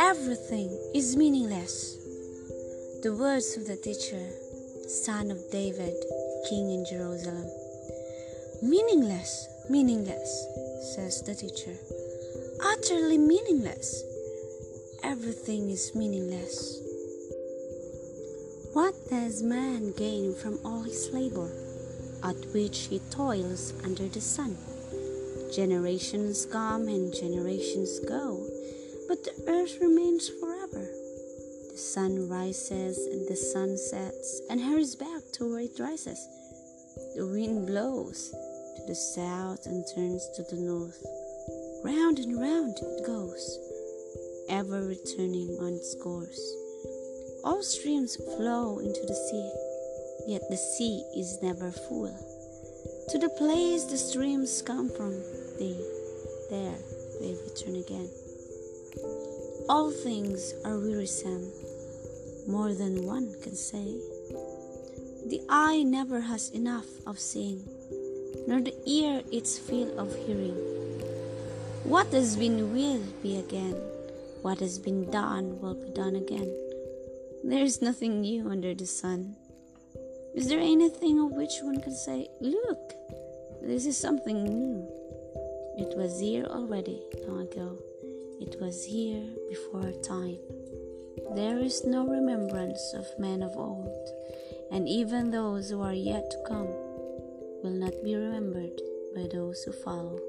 Everything is meaningless. The words of the teacher, son of David, king in Jerusalem. Meaningless, meaningless, says the teacher. Utterly meaningless. Everything is meaningless. What does man gain from all his labor, at which he toils under the sun? Generations come and generations go but the earth remains forever. The sun rises and the sun sets and hurries back to where it rises. The wind blows to the south and turns to the north. Round and round it goes, ever returning on its course. All streams flow into the sea, yet the sea is never full. To the place the streams come from, they there they return again. All things are wearisome, more than one can say. The eye never has enough of seeing, nor the ear its fill of hearing. What has been will be again, what has been done will be done again. There is nothing new under the sun. Is there anything of which one can say, Look, this is something new? It was here already long ago. It was here before time. There is no remembrance of men of old, and even those who are yet to come will not be remembered by those who follow.